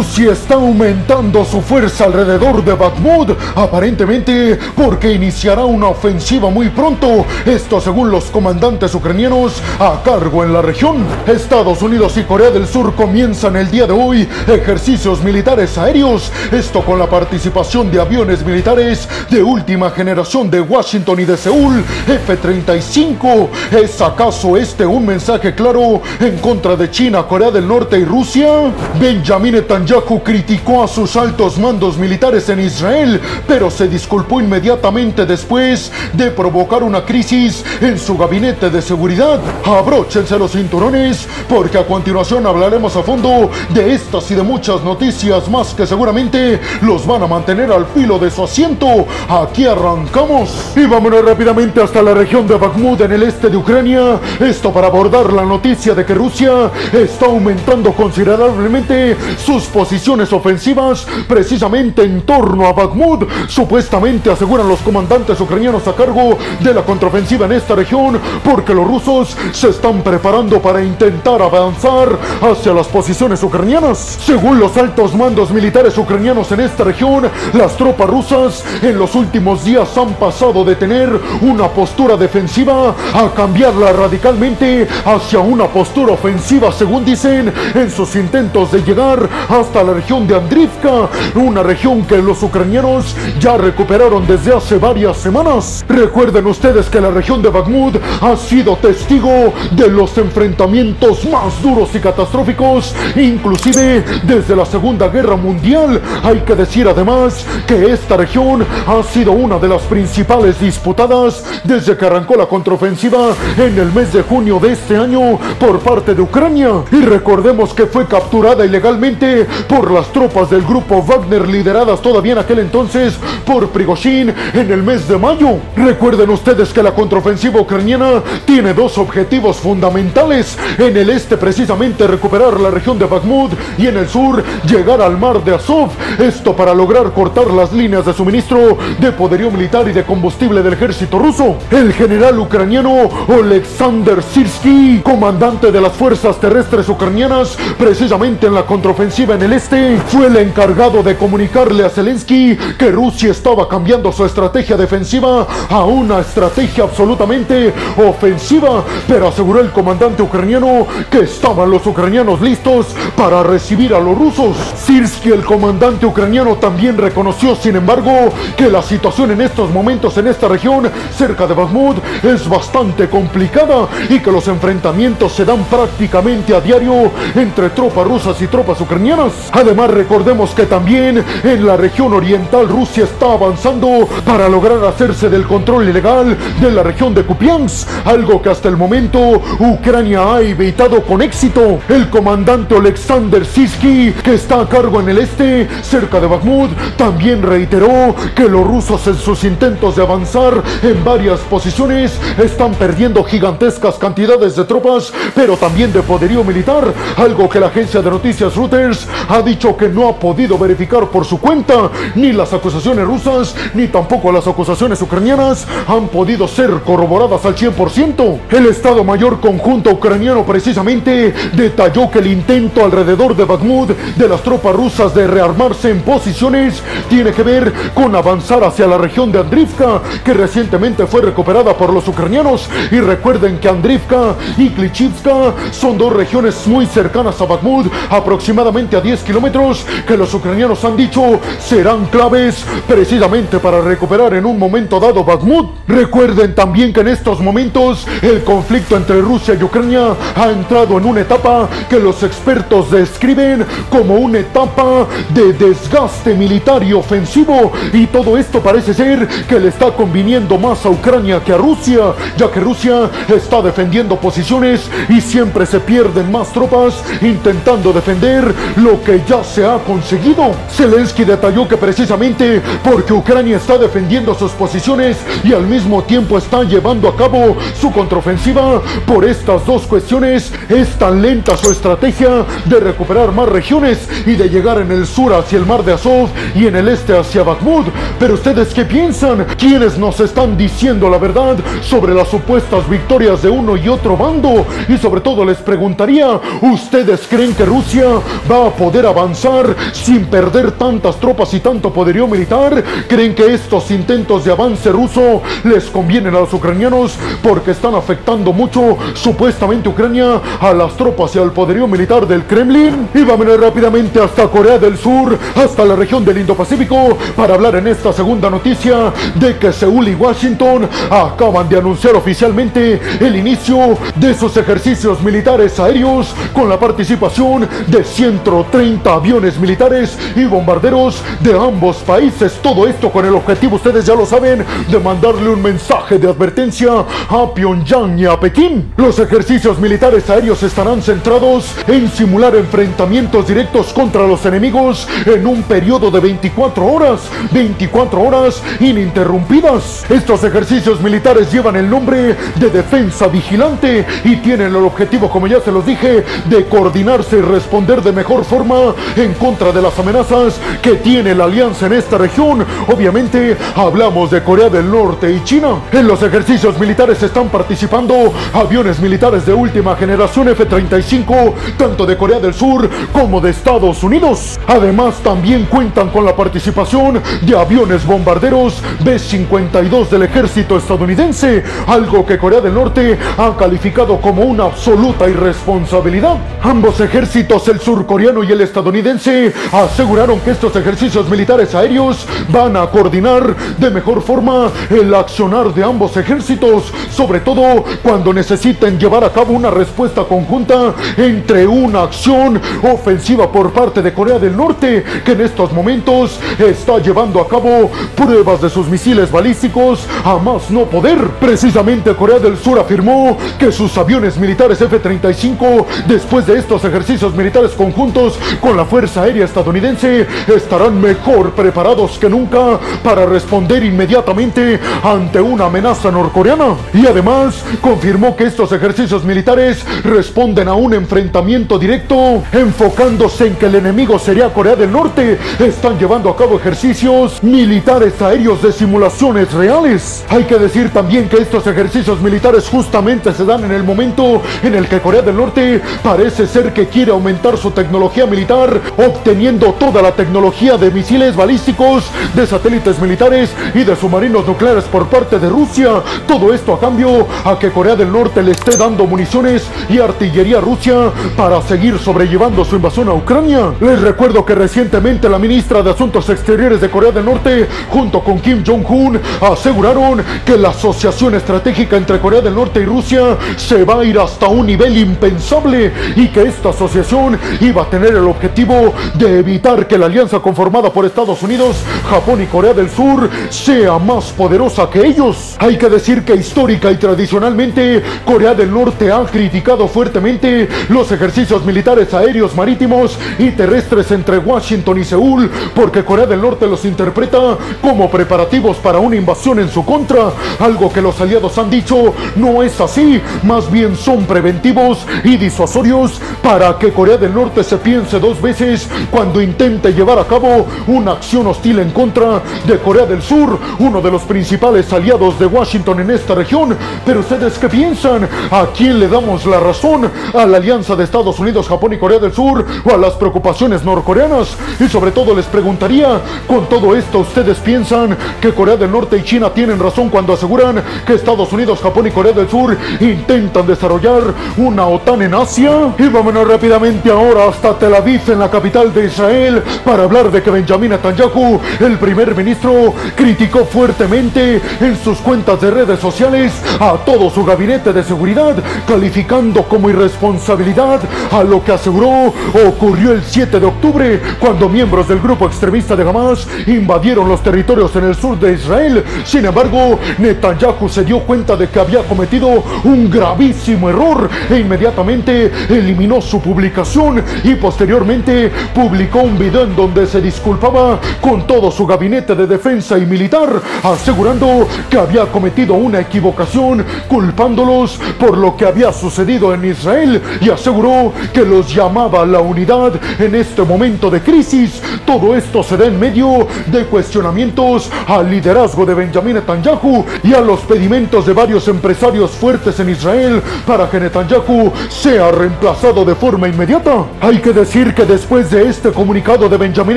Rusia está aumentando su fuerza alrededor de Bakhmut, aparentemente porque iniciará una ofensiva muy pronto, esto según los comandantes ucranianos a cargo en la región. Estados Unidos y Corea del Sur comienzan el día de hoy ejercicios militares aéreos, esto con la participación de aviones militares de última generación de Washington y de Seúl, F-35. ¿Es acaso este un mensaje claro en contra de China, Corea del Norte y Rusia? Benjamin Netanyahu criticó a sus altos mandos militares en Israel, pero se disculpó inmediatamente después de provocar una crisis en su gabinete de seguridad. Abróchense los cinturones porque a continuación hablaremos a fondo de estas y de muchas noticias más que seguramente los van a mantener al filo de su asiento. Aquí arrancamos y vámonos rápidamente hasta la región de Bakhmut en el este de Ucrania. Esto para abordar la noticia de que Rusia está aumentando considerablemente sus posiciones ofensivas precisamente en torno a Bakhmut. Supuestamente aseguran los comandantes ucranianos a cargo de la contraofensiva en esta región porque los rusos se están preparando para intentar avanzar hacia las posiciones ucranianas. Según los altos mandos militares ucranianos en esta región, las tropas rusas en los últimos días han pasado de tener una postura defensiva a cambiarla radicalmente hacia una postura ofensiva, según dicen, en sus intentos de llegar hasta la región de Andrivka, una región que los ucranianos ya recuperaron desde hace varias semanas. Recuerden ustedes que la región de Bakhmut ha sido testigo de los enfrentamientos más duros y catastróficos, inclusive desde la Segunda Guerra Mundial. Hay que decir además que esta región ha sido una de las principales disputadas desde que arrancó la contraofensiva en el mes de junio de este año por parte de Ucrania. Y recordemos que fue capturada ilegalmente por las tropas del grupo Wagner lideradas todavía en aquel entonces por Prigozhin en el mes de mayo. Recuerden ustedes que la contraofensiva ucraniana tiene dos objetivos fundamentales. En el este precisamente recuperar la región de Bakhmut y en el sur llegar al mar de Azov. Esto para lograr cortar las líneas de suministro de poderío militar y de combustible del ejército ruso. El general ucraniano Alexander Sirsky, comandante de las fuerzas terrestres ucranianas, precisamente en la contraofensiva en el este, fue el encargado de comunicarle a Zelensky que Rusia estaba cambiando su estrategia defensiva a una estrategia absolutamente ofensiva, pero aseguró el comandante ucraniano que estaban los ucranianos listos para recibir a los rusos. Sirsky, el comandante ucraniano, también reconoció, sin embargo, que la situación en estos momentos en esta región, cerca de Bakhmut, es bastante complicada y que los enfrentamientos se dan prácticamente a diario entre tropas rusas y tropas ucranianas. Además, recordemos que también en la región oriental Rusia está avanzando para lograr hacerse del control ilegal de la región de Kupiansk, algo que hasta el momento Ucrania ha evitado con éxito. El comandante Alexander Siski, que está a cargo en el este, cerca de Bakhmut, también reiteró que los rusos en sus intentos de avanzar en varias posiciones están perdiendo gigantescas cantidades de tropas, pero también de poderío militar, algo que la agencia de noticias Reuters ha dicho que no ha podido verificar por su cuenta, ni las acusaciones rusas, ni tampoco las acusaciones ucranianas han podido ser corroboradas al 100%. El Estado Mayor Conjunto Ucraniano precisamente detalló que el intento alrededor de Bakhmut de las tropas rusas de rearmarse en posiciones tiene que ver con avanzar hacia la región de Andrivka, que recientemente fue recuperada por los ucranianos. Y recuerden que Andrivka y Klitschivka son dos regiones muy cercanas a Bakhmut, aproximadamente a 10 kilómetros, que los ucranianos han dicho serán claves precisamente para recuperar en un momento dado Bakhmut. Recuerden también que en estos momentos el conflicto entre Rusia y Ucrania ha entrado en una etapa que los expertos describen como una etapa de desgaste militar y ofensivo y todo esto parece ser que le está conviniendo más a Ucrania que a Rusia, ya que Rusia está defendiendo posiciones y siempre se pierden más tropas intentando defender lo que ya se ha conseguido. Zelensky detalló que precisamente porque Ucrania está defendiendo sus posiciones y al mismo tiempo está llevando a cabo su contraofensiva, por estas dos cuestiones es tan lenta su estrategia de recuperar más regiones y de llegar en el sur hacia el mar de Azov y en el este hacia Bakhmut. Pero ustedes qué piensan? ¿Quiénes nos están diciendo la verdad sobre las supuestas victorias de uno y otro bando? Y sobre todo les preguntaría, ¿ustedes creen que Rusia va a poder poder avanzar sin perder tantas tropas y tanto poderío militar, creen que estos intentos de avance ruso les convienen a los ucranianos porque están afectando mucho supuestamente Ucrania a las tropas y al poderío militar del Kremlin. Y vámonos rápidamente hasta Corea del Sur, hasta la región del Indo-Pacífico, para hablar en esta segunda noticia de que Seúl y Washington acaban de anunciar oficialmente el inicio de sus ejercicios militares aéreos con la participación de 130 aviones militares y bombarderos de ambos países. Todo esto con el objetivo, ustedes ya lo saben, de mandarle un mensaje de advertencia a Pyongyang y a Pekín. Los ejercicios militares aéreos estarán centrados en simular enfrentamientos directos contra los enemigos en un periodo de 24 horas, 24 horas ininterrumpidas. Estos ejercicios militares llevan el nombre de defensa vigilante y tienen el objetivo, como ya se los dije, de coordinarse y responder de mejor forma en contra de las amenazas que tiene la alianza en esta región. Obviamente hablamos de Corea del Norte y China. En los ejercicios militares están participando aviones militares de última generación F-35, tanto de Corea del Sur como de Estados Unidos. Además también cuentan con la participación de aviones bombarderos B-52 del ejército estadounidense, algo que Corea del Norte ha calificado como una absoluta irresponsabilidad. Ambos ejércitos, el surcoreano y el estadounidense, aseguraron que estos ejercicios militares aéreos van a coordinar de mejor forma el accionar de ambos ejércitos, sobre todo cuando necesiten llevar a cabo una respuesta conjunta entre una acción ofensiva por parte de Corea del Norte, que en estos momentos está llevando a cabo pruebas de sus misiles balísticos a más no poder. Precisamente Corea del Sur afirmó que sus aviones militares F-35, después de estos ejercicios militares conjuntos con la Fuerza Aérea estadounidense, estarán mejor preparados que nunca para responder inmediatamente ante una amenaza norcoreana. Y además confirmó que estos ejercicios militares responden a un enfrentamiento directo enfocándose en que el enemigo sería Corea del Norte. Están llevando a cabo ejercicios militares aéreos de simulaciones reales. Hay que decir también que estos ejercicios militares justamente se dan en el momento en el que Corea del Norte parece ser que quiere aumentar su tecnología militar, obteniendo toda la tecnología de misiles balísticos, de satélites militares y de submarinos nucleares por parte de Rusia. Todo esto a cambio a que Corea del Norte le esté dando municiones y artillería a Rusia para seguir sobrellevando su invasión a Ucrania. Les recuerdo que recientemente la ministra de Asuntos Exteriores de Corea del Norte, junto con Kim Jong-un, aseguraron que la asociación estratégica entre Corea del Norte y Rusia se va a ir hasta un nivel impensable y que esta asociación iba a tener el objetivo de evitar que la alianza conformada por Estados Unidos, Japón y Corea del Sur sea más poderosa que ellos. Hay que decir que histórica y tradicionalmente Corea del Norte ha criticado fuertemente los ejercicios militares aéreos, marítimos y terrestres entre Washington y Seúl porque Corea del Norte los interpreta como preparativos para una invasión en su contra, algo que los aliados han dicho no es así, más bien son preventivos y disuasorios para que Corea del Norte se piense dos veces cuando intente llevar a cabo una acción hostil en contra de Corea del Sur, uno de los principales aliados de Washington en esta región. Pero ustedes qué piensan? ¿A quién le damos la razón? ¿A la alianza de Estados Unidos, Japón y Corea del Sur o a las preocupaciones norcoreanas? Y sobre todo les preguntaría, con todo esto, ¿ustedes piensan que Corea del Norte y China tienen razón cuando aseguran que Estados Unidos, Japón y Corea del Sur intentan desarrollar una OTAN en Asia? Y vámonos rápidamente ahora hasta Tel Aviv, en la capital de Israel, para hablar de que Benjamin Netanyahu, el primer ministro, criticó fuertemente en sus cuentas de redes sociales a todo su gabinete de seguridad, calificando como irresponsabilidad a lo que aseguró ocurrió el 7 de octubre, cuando miembros del grupo extremista de Hamas invadieron los territorios en el sur de Israel. Sin embargo, Netanyahu se dio cuenta de que había cometido un gravísimo error e inmediatamente eliminó su publicación y posteriormente publicó un video en donde se disculpaba con todo su gabinete de defensa y militar, asegurando que había cometido una equivocación, culpándolos por lo que había sucedido en Israel y aseguró que los llamaba a la unidad en este momento de crisis. Todo esto se da en medio de cuestionamientos al liderazgo de Benjamin Netanyahu y a los pedimentos de varios empresarios fuertes en Israel para que Netanyahu sea reemplazado de forma inmediata. Hay que decir que después de este comunicado de Benjamin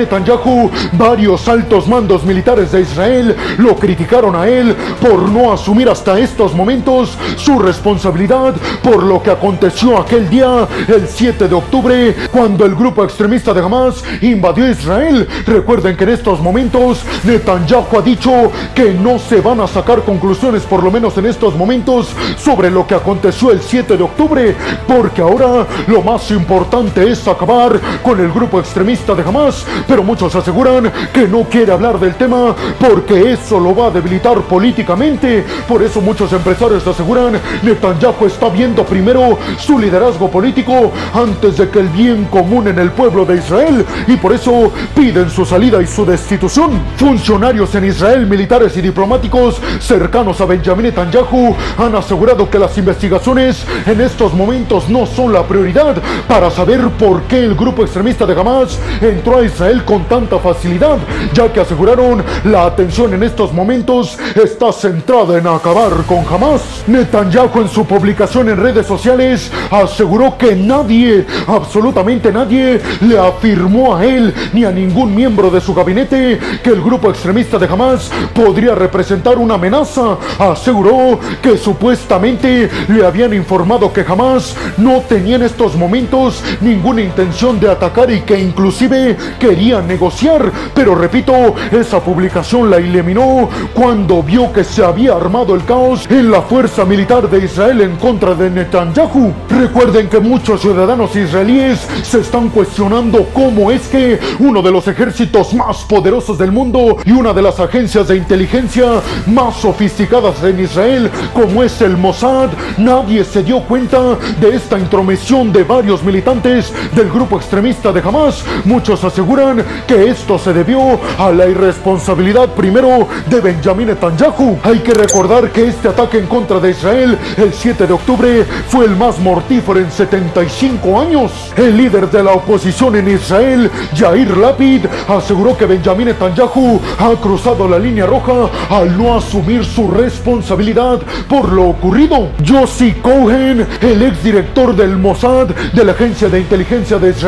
Netanyahu, varios altos mandos militares de Israel lo criticaron a él por no asumir hasta estos momentos su responsabilidad por lo que aconteció aquel día, el 7 de octubre, cuando el grupo extremista de Hamas invadió Israel. Recuerden que en estos momentos Netanyahu ha dicho que no se van a sacar conclusiones, por lo menos en estos momentos, sobre lo que aconteció el 7 de octubre, porque ahora lo más importante es acabar con el grupo extremista de Hamas, pero muchos aseguran que no quiere hablar del tema porque eso lo va a debilitar políticamente. Por eso muchos empresarios aseguran Netanyahu está viendo primero su liderazgo político antes de que el bien común en el pueblo de Israel y por eso piden su salida y su destitución. Funcionarios en Israel, militares y diplomáticos cercanos a Benjamin Netanyahu han asegurado que las investigaciones en estos momentos no son la prioridad para saber por qué grupo extremista de Hamas entró a Israel con tanta facilidad, ya que aseguraron la atención en estos momentos está centrada en acabar con Hamas. Netanyahu en su publicación en redes sociales aseguró que nadie, absolutamente nadie, le afirmó a él ni a ningún miembro de su gabinete que el grupo extremista de Hamas podría representar una amenaza. Aseguró que supuestamente le habían informado que Hamas no tenía en estos momentos ninguna intención de atacar y que inclusive quería negociar. Pero repito, esa publicación la eliminó cuando vio que se había armado el caos en la fuerza militar de Israel en contra de Netanyahu. Recuerden que muchos ciudadanos israelíes se están cuestionando cómo es que uno de los ejércitos más poderosos del mundo y una de las agencias de inteligencia más sofisticadas en Israel, como es el Mossad, nadie se dio cuenta de esta intromisión de varios militantes del grupo extremista de Hamas. Muchos aseguran que esto se debió a la irresponsabilidad primero de Benjamin Netanyahu. Hay que recordar que este ataque en contra de Israel el 7 de octubre fue el más mortífero en 75 años. El líder de la oposición en Israel, Yair Lapid, aseguró que Benjamin Netanyahu ha cruzado la línea roja al no asumir su responsabilidad por lo ocurrido. Yossi Cohen, el exdirector del Mossad de la agencia de inteligencia de Israel,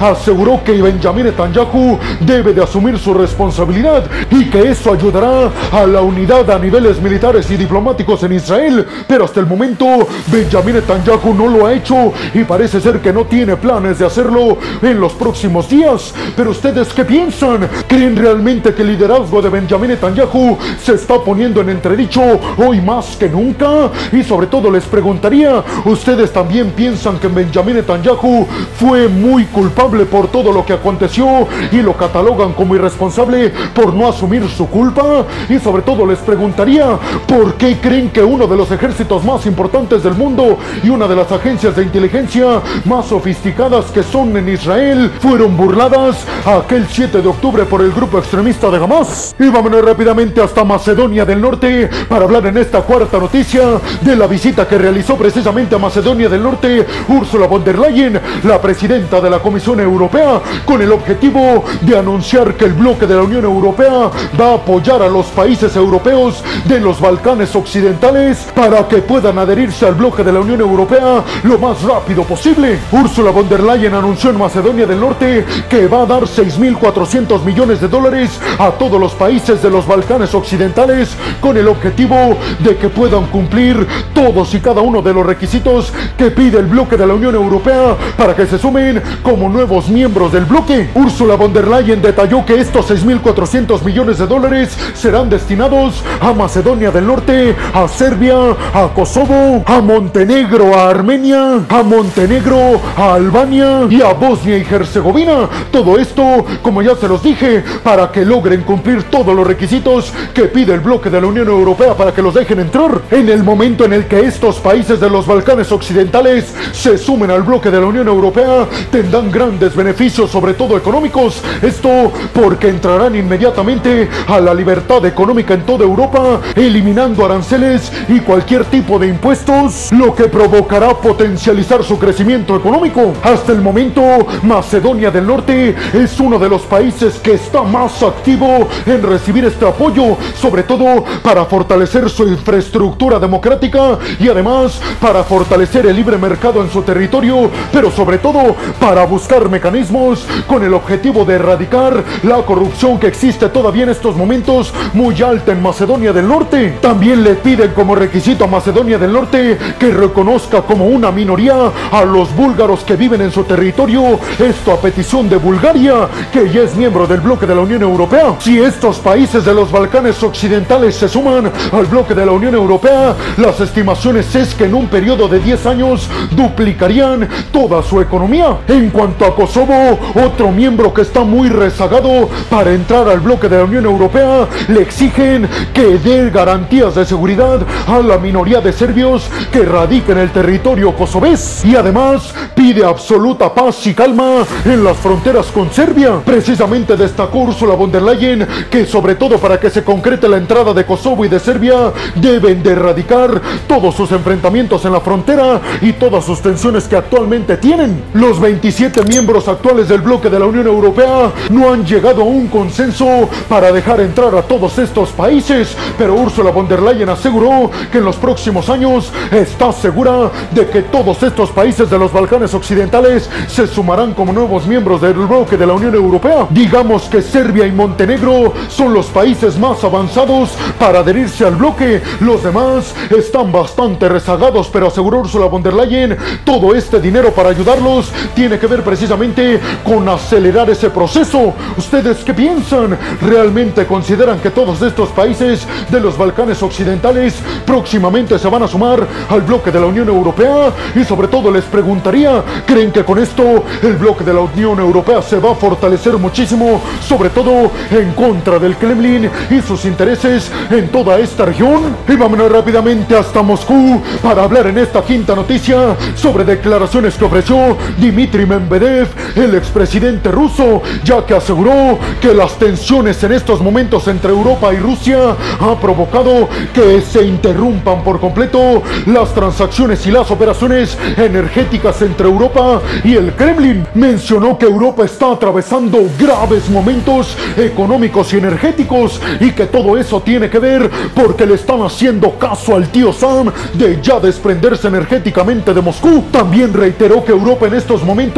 aseguró que Benjamin Netanyahu debe de asumir su responsabilidad y que eso ayudará a la unidad a niveles militares y diplomáticos en Israel. Pero hasta el momento Benjamin Netanyahu no lo ha hecho y parece ser que no tiene planes de hacerlo en los próximos días. Pero ustedes qué piensan? ¿Creen realmente que el liderazgo de Benjamin Netanyahu se está poniendo en entredicho hoy más que nunca? Y sobre todo les preguntaría, ¿ustedes también piensan que Benjamin Netanyahu fue muy culpable por todo lo que aconteció y lo catalogan como irresponsable por no asumir su culpa? Y sobre todo les preguntaría, ¿por qué creen que uno de los ejércitos más importantes del mundo y una de las agencias de inteligencia más sofisticadas que son en Israel fueron burladas aquel 7 de octubre por el grupo extremista de Hamas? Y vámonos rápidamente hasta Macedonia del Norte para hablar en esta cuarta noticia de la visita que realizó precisamente a Macedonia del Norte Ursula von der Leyen, la presidenta de la Comisión Europea, con el objetivo de anunciar que el bloque de la Unión Europea va a apoyar a los países europeos de los Balcanes Occidentales para que puedan adherirse al bloque de la Unión Europea lo más rápido posible. Ursula von der Leyen anunció en Macedonia del Norte que va a dar 6.400 millones de dólares a todos los países de los Balcanes Occidentales con el objetivo de que puedan cumplir todos y cada uno de los requisitos que pide el bloque de la Unión Europea para que se sumen como nuevos miembros del bloque. Ursula von der Leyen detalló que estos 6.400 millones de dólares serán destinados a Macedonia del Norte, a Serbia, a Kosovo, a Montenegro, a Armenia, a Montenegro, a Albania y a Bosnia y Herzegovina. Todo esto, como ya se los dije, para que logren cumplir todos los requisitos que pide el bloque de la Unión Europea para que los dejen entrar. En el momento en el que estos países de los Balcanes Occidentales se sumen al bloque de la Unión Europea, tendrán grandes beneficios, sobre todo económicos. Esto porque entrarán inmediatamente a la libertad económica en toda Europa, eliminando aranceles y cualquier tipo de impuestos, lo que provocará potencializar su crecimiento económico. Hasta el momento, Macedonia del Norte es uno de los países que está más activo en recibir este apoyo, sobre todo para fortalecer su infraestructura democrática y además para fortalecer el libre mercado en su territorio, pero sobre todo para buscar mecanismos con el objetivo de erradicar la corrupción que existe todavía en estos momentos muy alta en Macedonia del Norte. También le piden como requisito a Macedonia del Norte que reconozca como una minoría a los búlgaros que viven en su territorio, esto a petición de Bulgaria, que ya es miembro del bloque de la Unión Europea. Si estos países de los Balcanes occidentales se suman al bloque de la Unión Europea, las estimaciones es que en un periodo de 10 años duplicarían toda su economía. En cuanto a Kosovo, otro miembro que está muy rezagado para entrar al bloque de la Unión Europea, le exigen que dé garantías de seguridad a la minoría de serbios que radica en el territorio kosovés y además pide absoluta paz y calma en las fronteras con Serbia. Precisamente destacó Ursula von der Leyen que sobre todo para que se concrete la entrada de Kosovo y de Serbia deben de erradicar todos sus enfrentamientos en la frontera y todas sus tensiones que actualmente tienen. Los 27 miembros actuales del bloque de la Unión Europea no han llegado a un consenso para dejar entrar a todos estos países, pero Ursula von der Leyen aseguró que en los próximos años está segura de que todos estos países de los Balcanes occidentales se sumarán como nuevos miembros del bloque de la Unión Europea. Digamos que Serbia y Montenegro son los países más avanzados para adherirse al bloque. Los demás están bastante rezagados, pero aseguró Ursula von der Leyen, todo este dinero para ayudarlos tiene que ver precisamente con acelerar ese proceso. ¿Ustedes qué piensan? ¿Realmente consideran que todos estos países de los Balcanes occidentales próximamente se van a sumar al bloque de la Unión Europea? Y sobre todo les preguntaría, ¿creen que con esto el bloque de la Unión Europea se va a fortalecer muchísimo, sobre todo en contra del Kremlin y sus intereses en toda esta región? Y vámonos rápidamente hasta Moscú para hablar en esta quinta noticia sobre declaraciones que ofreció Dmitry Medvedev, el expresidente ruso, ya que aseguró que las tensiones en estos momentos entre Europa y Rusia ha provocado que se interrumpan por completo las transacciones y las operaciones energéticas entre Europa y el Kremlin. Mencionó que Europa está atravesando graves momentos económicos y energéticos y que todo eso tiene que ver porque le están haciendo caso al tío Sam de ya desprenderse energéticamente de Moscú. También reiteró que Europa en estos momentos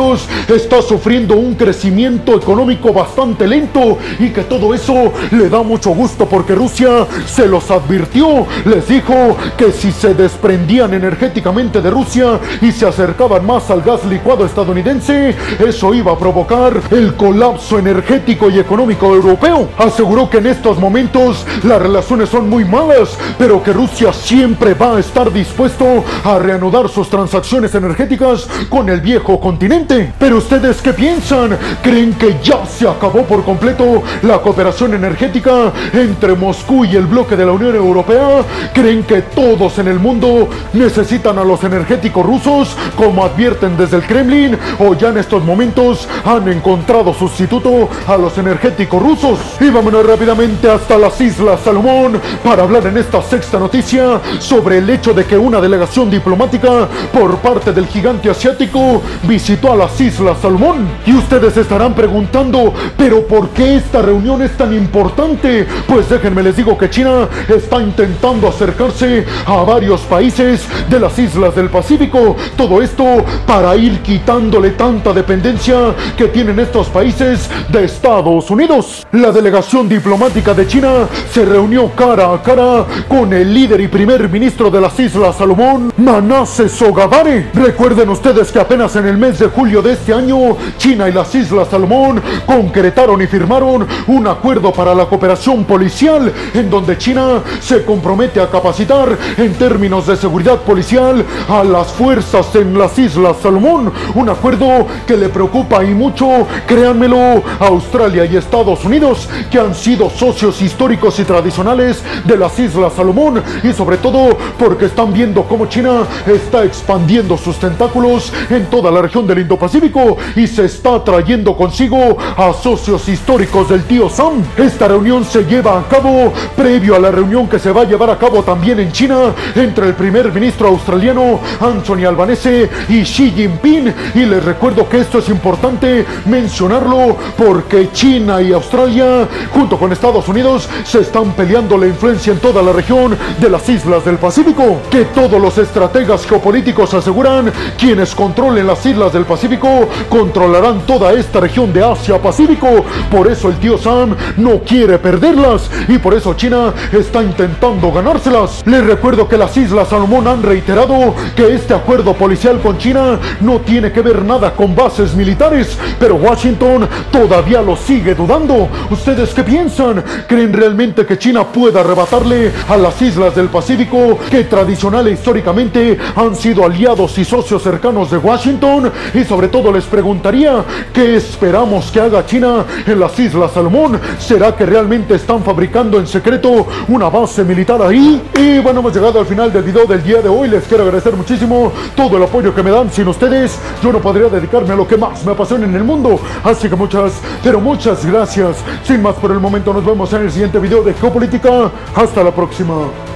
está sufriendo un crecimiento económico bastante lento y que todo eso le da mucho gusto porque Rusia se los advirtió. Les dijo que si se desprendían energéticamente de Rusia y se acercaban más al gas licuado estadounidense, eso iba a provocar el colapso energético y económico europeo. Aseguró que en estos momentos las relaciones son muy malas, pero que Rusia siempre va a estar dispuesto a reanudar sus transacciones energéticas con el viejo continente. Pero ustedes qué piensan? ¿Creen que ya se acabó por completo la cooperación energética entre Moscú y el bloque de la Unión Europea? ¿Creen que todos en el mundo necesitan a los energéticos rusos como advierten desde el Kremlin o ya en estos momentos han encontrado sustituto a los energéticos rusos? Y vámonos rápidamente hasta las Islas Salomón para hablar en esta sexta noticia sobre el hecho de que una delegación diplomática por parte del gigante asiático visitó a las Islas Salomón. Y ustedes estarán preguntando, pero ¿por qué esta reunión es tan importante? Pues déjenme les digo que China está intentando acercarse a varios países de las islas del Pacífico. Todo esto para ir quitándole tanta dependencia que tienen estos países de Estados Unidos. La delegación diplomática de China se reunió cara a cara con el líder y primer ministro de las Islas Salomón, Manasseh Sogavare. Recuerden ustedes que apenas en el mes de julio de este año, China y las Islas Salomón concretaron y firmaron un acuerdo para la cooperación policial en donde China se compromete a capacitar en términos de seguridad policial a las fuerzas en las Islas Salomón. Un acuerdo que le preocupa y mucho, créanmelo, a Australia y Estados Unidos, que han sido socios históricos y tradicionales de las Islas Salomón y sobre todo porque están viendo cómo China está expandiendo sus tentáculos en toda la región del Indo-Pacífico y se está trayendo consigo a socios históricos del tío Sam. Esta reunión se lleva a cabo previo a la reunión que se va a llevar a cabo también en China entre el primer ministro australiano Anthony Albanese y Xi Jinping. Y les recuerdo que esto es importante mencionarlo porque China y Australia, junto con Estados Unidos, se están peleando la influencia en toda la región de las islas del Pacífico. Que todos los estrategas geopolíticos aseguran quienes controlen las islas del Pacífico Pacífico controlarán toda esta región de Asia-Pacífico. Por eso el tío Sam no quiere perderlas y por eso China está intentando ganárselas. Les recuerdo que las Islas Salomón han reiterado que este acuerdo policial con China no tiene que ver nada con bases militares, pero Washington todavía lo sigue dudando. ¿Ustedes qué piensan? ¿Creen realmente que China pueda arrebatarle a las islas del Pacífico que tradicional e históricamente han sido aliados y socios cercanos de Washington? Y sobre todo les preguntaría, ¿qué esperamos que haga China en las Islas Salomón? ¿Será que realmente están fabricando en secreto una base militar ahí? Y bueno, hemos llegado al final del video del día de hoy. Les quiero agradecer muchísimo todo el apoyo que me dan. Sin ustedes, yo no podría dedicarme a lo que más me apasiona en el mundo. Así que muchas, pero muchas gracias. Sin más por el momento, nos vemos en el siguiente video de Geopolítica. Hasta la próxima.